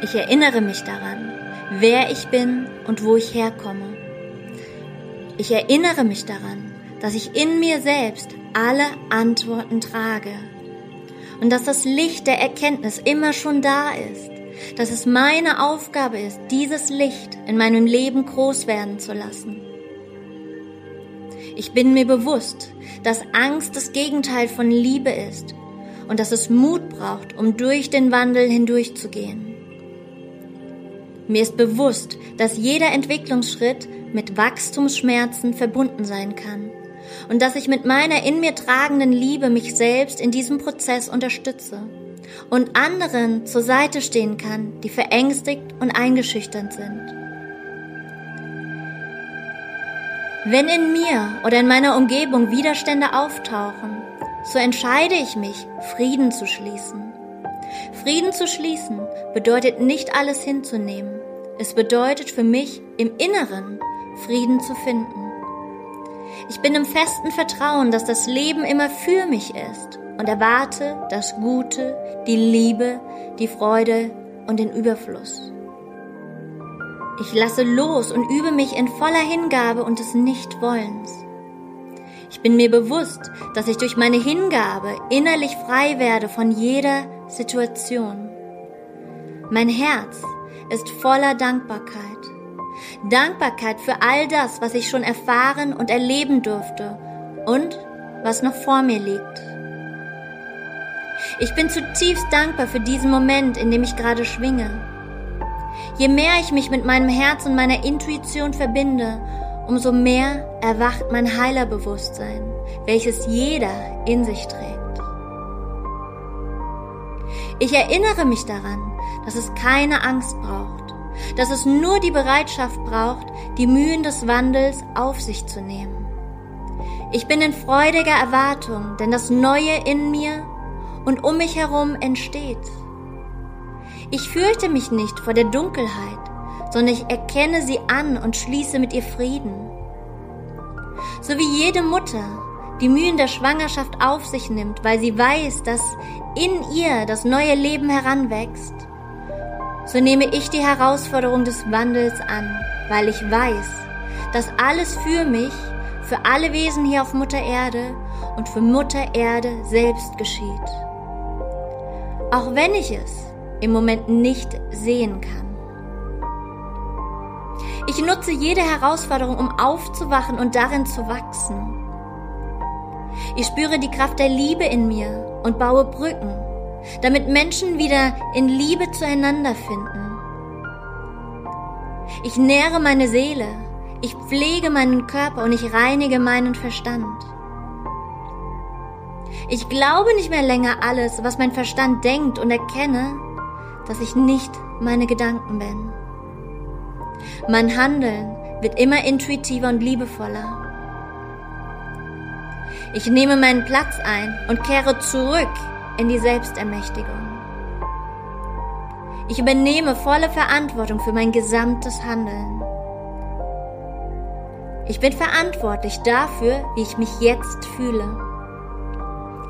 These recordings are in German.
Ich erinnere mich daran, wer ich bin und wo ich herkomme. Ich erinnere mich daran, dass ich in mir selbst alle Antworten trage und dass das Licht der Erkenntnis immer schon da ist, dass es meine Aufgabe ist, dieses Licht in meinem Leben groß werden zu lassen. Ich bin mir bewusst, dass Angst das Gegenteil von Liebe ist und dass es Mut braucht, um durch den Wandel hindurchzugehen. Mir ist bewusst, dass jeder Entwicklungsschritt mit Wachstumsschmerzen verbunden sein kann und dass ich mit meiner in mir tragenden Liebe mich selbst in diesem Prozess unterstütze und anderen zur Seite stehen kann, die verängstigt und eingeschüchtert sind. Wenn in mir oder in meiner Umgebung Widerstände auftauchen, so entscheide ich mich, Frieden zu schließen. Frieden zu schließen bedeutet nicht alles hinzunehmen. Es bedeutet für mich im Inneren Frieden zu finden. Ich bin im festen Vertrauen, dass das Leben immer für mich ist und erwarte das Gute, die Liebe, die Freude und den Überfluss. Ich lasse los und übe mich in voller Hingabe und des Nichtwollens. Ich bin mir bewusst, dass ich durch meine Hingabe innerlich frei werde von jeder Situation. Mein Herz ist voller Dankbarkeit. Dankbarkeit für all das, was ich schon erfahren und erleben durfte und was noch vor mir liegt. Ich bin zutiefst dankbar für diesen Moment, in dem ich gerade schwinge. Je mehr ich mich mit meinem Herz und meiner Intuition verbinde, umso mehr erwacht mein Heilerbewusstsein, welches jeder in sich trägt. Ich erinnere mich daran, dass es keine Angst braucht, dass es nur die Bereitschaft braucht, die Mühen des Wandels auf sich zu nehmen. Ich bin in freudiger Erwartung, denn das Neue in mir und um mich herum entsteht. Ich fürchte mich nicht vor der Dunkelheit, sondern ich erkenne sie an und schließe mit ihr Frieden. So wie jede Mutter die Mühen der Schwangerschaft auf sich nimmt, weil sie weiß, dass in ihr das neue Leben heranwächst, so nehme ich die Herausforderung des Wandels an, weil ich weiß, dass alles für mich, für alle Wesen hier auf Mutter Erde und für Mutter Erde selbst geschieht. Auch wenn ich es im Moment nicht sehen kann. Ich nutze jede Herausforderung, um aufzuwachen und darin zu wachsen. Ich spüre die Kraft der Liebe in mir und baue Brücken, damit Menschen wieder in Liebe zueinander finden. Ich nähre meine Seele, ich pflege meinen Körper und ich reinige meinen Verstand. Ich glaube nicht mehr länger alles, was mein Verstand denkt und erkenne, dass ich nicht meine Gedanken bin. Mein Handeln wird immer intuitiver und liebevoller. Ich nehme meinen Platz ein und kehre zurück in die Selbstermächtigung. Ich übernehme volle Verantwortung für mein gesamtes Handeln. Ich bin verantwortlich dafür, wie ich mich jetzt fühle.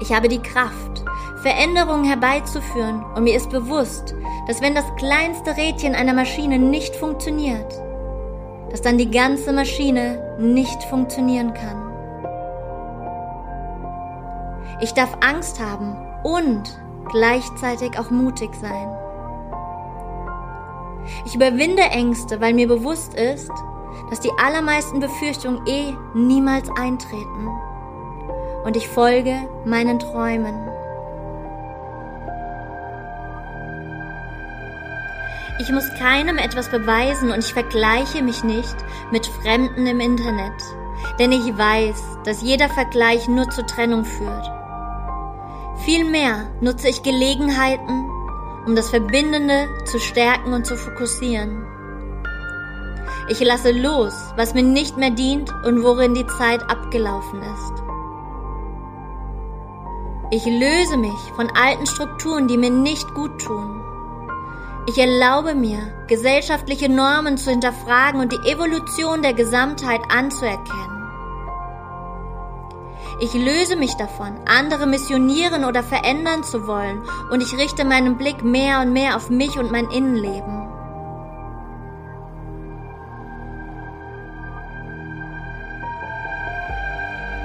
Ich habe die Kraft, Veränderungen herbeizuführen und mir ist bewusst, dass wenn das kleinste Rädchen einer Maschine nicht funktioniert, dass dann die ganze Maschine nicht funktionieren kann. Ich darf Angst haben und gleichzeitig auch mutig sein. Ich überwinde Ängste, weil mir bewusst ist, dass die allermeisten Befürchtungen eh niemals eintreten. Und ich folge meinen Träumen. Ich muss keinem etwas beweisen und ich vergleiche mich nicht mit Fremden im Internet, denn ich weiß, dass jeder Vergleich nur zur Trennung führt. Vielmehr nutze ich Gelegenheiten, um das Verbindende zu stärken und zu fokussieren. Ich lasse los, was mir nicht mehr dient und worin die Zeit abgelaufen ist. Ich löse mich von alten Strukturen, die mir nicht gut tun. Ich erlaube mir, gesellschaftliche Normen zu hinterfragen und die Evolution der Gesamtheit anzuerkennen. Ich löse mich davon, andere missionieren oder verändern zu wollen, und ich richte meinen Blick mehr und mehr auf mich und mein Innenleben.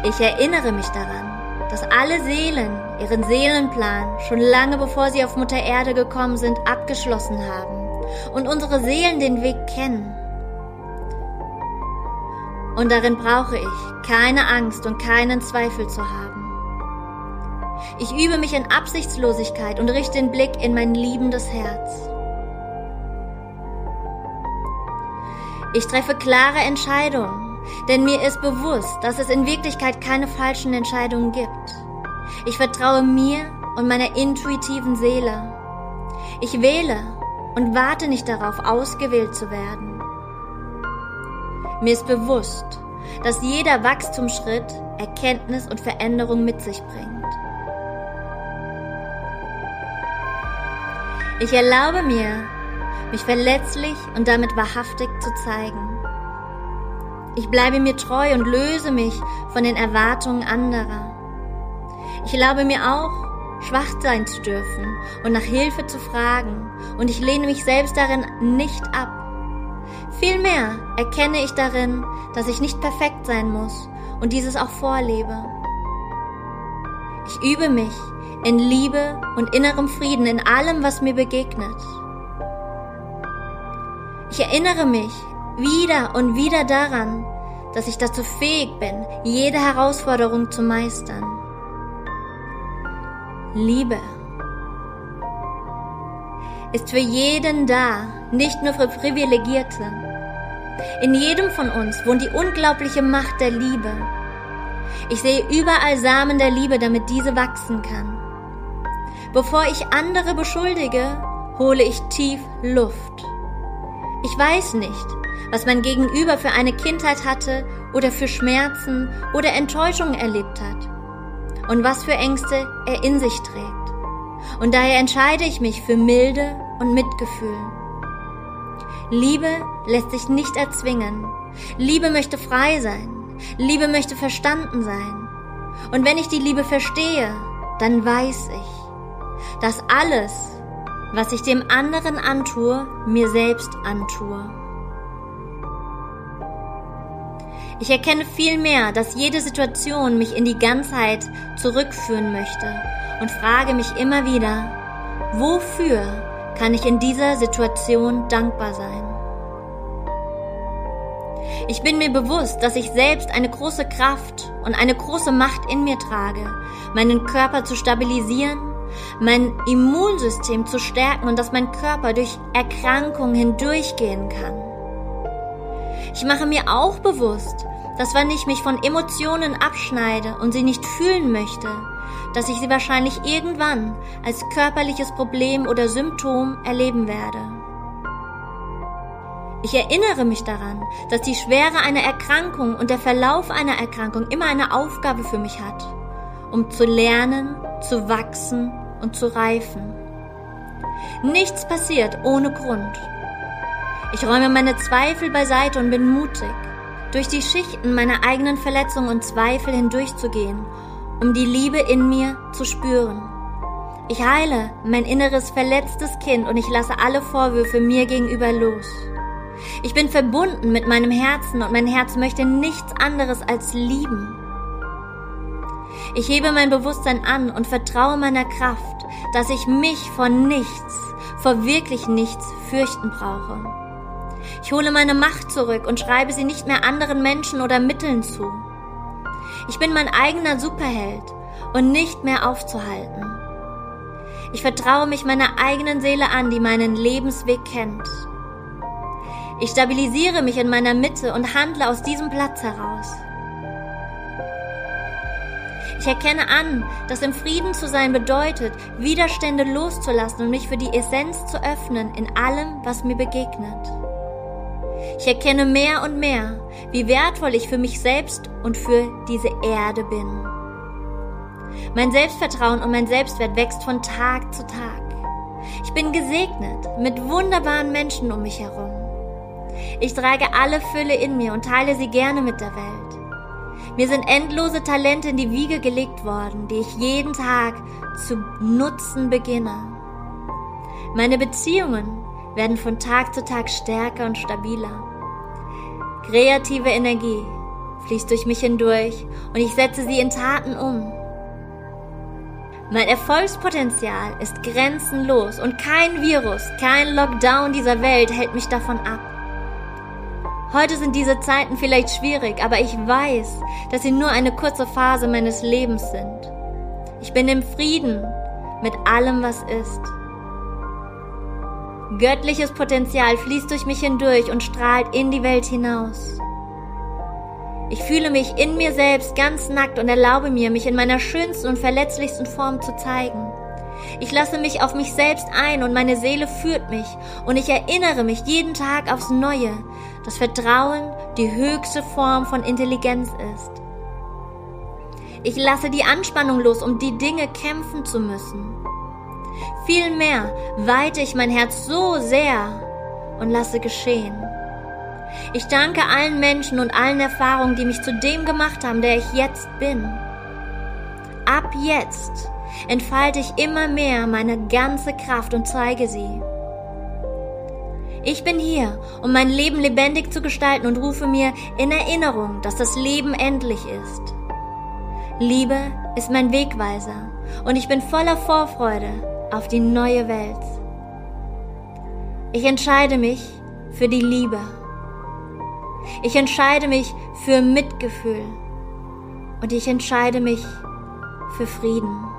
Ich erinnere mich daran, dass alle Seelen ihren Seelenplan schon lange bevor sie auf Mutter Erde gekommen sind, abgeschlossen haben und unsere Seelen den Weg kennen. Und darin brauche ich keine Angst und keinen Zweifel zu haben. Ich übe mich in Absichtslosigkeit und richte den Blick in mein liebendes Herz. Ich treffe klare Entscheidungen denn mir ist bewusst, dass es in Wirklichkeit keine falschen Entscheidungen gibt. Ich vertraue mir und meiner intuitiven Seele. Ich wähle und warte nicht darauf, ausgewählt zu werden. Mir ist bewusst, dass jeder Wachstumsschritt Erkenntnis und Veränderung mit sich bringt. Ich erlaube mir, mich verletzlich und damit wahrhaftig zu zeigen. Ich bleibe mir treu und löse mich von den Erwartungen anderer. Ich erlaube mir auch, schwach sein zu dürfen und nach Hilfe zu fragen, und ich lehne mich selbst darin nicht ab. Vielmehr erkenne ich darin, dass ich nicht perfekt sein muss und dieses auch vorlebe. Ich übe mich in Liebe und innerem Frieden in allem, was mir begegnet. Ich erinnere mich wieder und wieder daran, dass ich dazu fähig bin, jede Herausforderung zu meistern. Liebe ist für jeden da, nicht nur für Privilegierte. In jedem von uns wohnt die unglaubliche Macht der Liebe. Ich sehe überall Samen der Liebe, damit diese wachsen kann. Bevor ich andere beschuldige, hole ich tief Luft. Ich weiß nicht, was mein Gegenüber für eine Kindheit hatte oder für Schmerzen oder Enttäuschungen erlebt hat und was für Ängste er in sich trägt. Und daher entscheide ich mich für Milde und Mitgefühl. Liebe lässt sich nicht erzwingen. Liebe möchte frei sein. Liebe möchte verstanden sein. Und wenn ich die Liebe verstehe, dann weiß ich, dass alles, was ich dem anderen antue, mir selbst antue. Ich erkenne vielmehr, dass jede Situation mich in die Ganzheit zurückführen möchte und frage mich immer wieder, wofür kann ich in dieser Situation dankbar sein? Ich bin mir bewusst, dass ich selbst eine große Kraft und eine große Macht in mir trage, meinen Körper zu stabilisieren, mein Immunsystem zu stärken und dass mein Körper durch Erkrankungen hindurchgehen kann. Ich mache mir auch bewusst, dass wenn ich mich von Emotionen abschneide und sie nicht fühlen möchte, dass ich sie wahrscheinlich irgendwann als körperliches Problem oder Symptom erleben werde. Ich erinnere mich daran, dass die Schwere einer Erkrankung und der Verlauf einer Erkrankung immer eine Aufgabe für mich hat, um zu lernen, zu wachsen und zu reifen. Nichts passiert ohne Grund. Ich räume meine Zweifel beiseite und bin mutig durch die Schichten meiner eigenen Verletzungen und Zweifel hindurchzugehen, um die Liebe in mir zu spüren. Ich heile mein inneres verletztes Kind und ich lasse alle Vorwürfe mir gegenüber los. Ich bin verbunden mit meinem Herzen und mein Herz möchte nichts anderes als lieben. Ich hebe mein Bewusstsein an und vertraue meiner Kraft, dass ich mich von nichts, vor wirklich nichts fürchten brauche. Ich hole meine Macht zurück und schreibe sie nicht mehr anderen Menschen oder Mitteln zu. Ich bin mein eigener Superheld und nicht mehr aufzuhalten. Ich vertraue mich meiner eigenen Seele an, die meinen Lebensweg kennt. Ich stabilisiere mich in meiner Mitte und handle aus diesem Platz heraus. Ich erkenne an, dass im Frieden zu sein bedeutet, Widerstände loszulassen und mich für die Essenz zu öffnen in allem, was mir begegnet. Ich erkenne mehr und mehr, wie wertvoll ich für mich selbst und für diese Erde bin. Mein Selbstvertrauen und mein Selbstwert wächst von Tag zu Tag. Ich bin gesegnet mit wunderbaren Menschen um mich herum. Ich trage alle Fülle in mir und teile sie gerne mit der Welt. Mir sind endlose Talente in die Wiege gelegt worden, die ich jeden Tag zu nutzen beginne. Meine Beziehungen werden von Tag zu Tag stärker und stabiler. Kreative Energie fließt durch mich hindurch und ich setze sie in Taten um. Mein Erfolgspotenzial ist grenzenlos und kein Virus, kein Lockdown dieser Welt hält mich davon ab. Heute sind diese Zeiten vielleicht schwierig, aber ich weiß, dass sie nur eine kurze Phase meines Lebens sind. Ich bin im Frieden mit allem, was ist. Göttliches Potenzial fließt durch mich hindurch und strahlt in die Welt hinaus. Ich fühle mich in mir selbst ganz nackt und erlaube mir, mich in meiner schönsten und verletzlichsten Form zu zeigen. Ich lasse mich auf mich selbst ein und meine Seele führt mich und ich erinnere mich jeden Tag aufs Neue, dass Vertrauen die höchste Form von Intelligenz ist. Ich lasse die Anspannung los, um die Dinge kämpfen zu müssen. Vielmehr weite ich mein Herz so sehr und lasse geschehen. Ich danke allen Menschen und allen Erfahrungen, die mich zu dem gemacht haben, der ich jetzt bin. Ab jetzt entfalte ich immer mehr meine ganze Kraft und zeige sie. Ich bin hier, um mein Leben lebendig zu gestalten und rufe mir in Erinnerung, dass das Leben endlich ist. Liebe ist mein Wegweiser und ich bin voller Vorfreude auf die neue Welt. Ich entscheide mich für die Liebe. Ich entscheide mich für Mitgefühl und ich entscheide mich für Frieden.